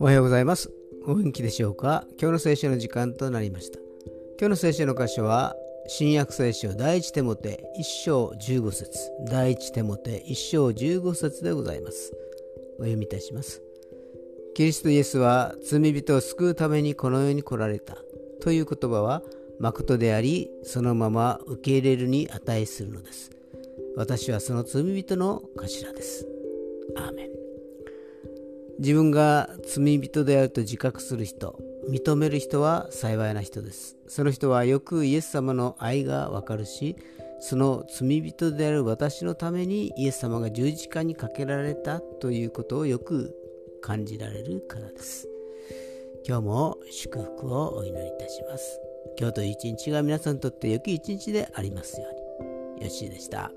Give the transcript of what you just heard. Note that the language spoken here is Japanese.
おはようございます。お元気でしょうか？今日の聖書の時間となりました。今日の聖書の箇所は、新約聖書第一手モて1章15節第一手モて1章15節でございます。お読みいたします。キリストイエスは罪人を救うためにこの世に来られたという言葉は誠でありそのまま受け入れるに値するのです私はその罪人の頭ですアーメン自分が罪人であると自覚する人認める人は幸いな人ですその人はよくイエス様の愛がわかるしその罪人である私のためにイエス様が十字架にかけられたということをよく感じられるからです。今日も祝福をお祈りいたします。今日という一日が皆さんにとって良き一日でありますように。よしでした。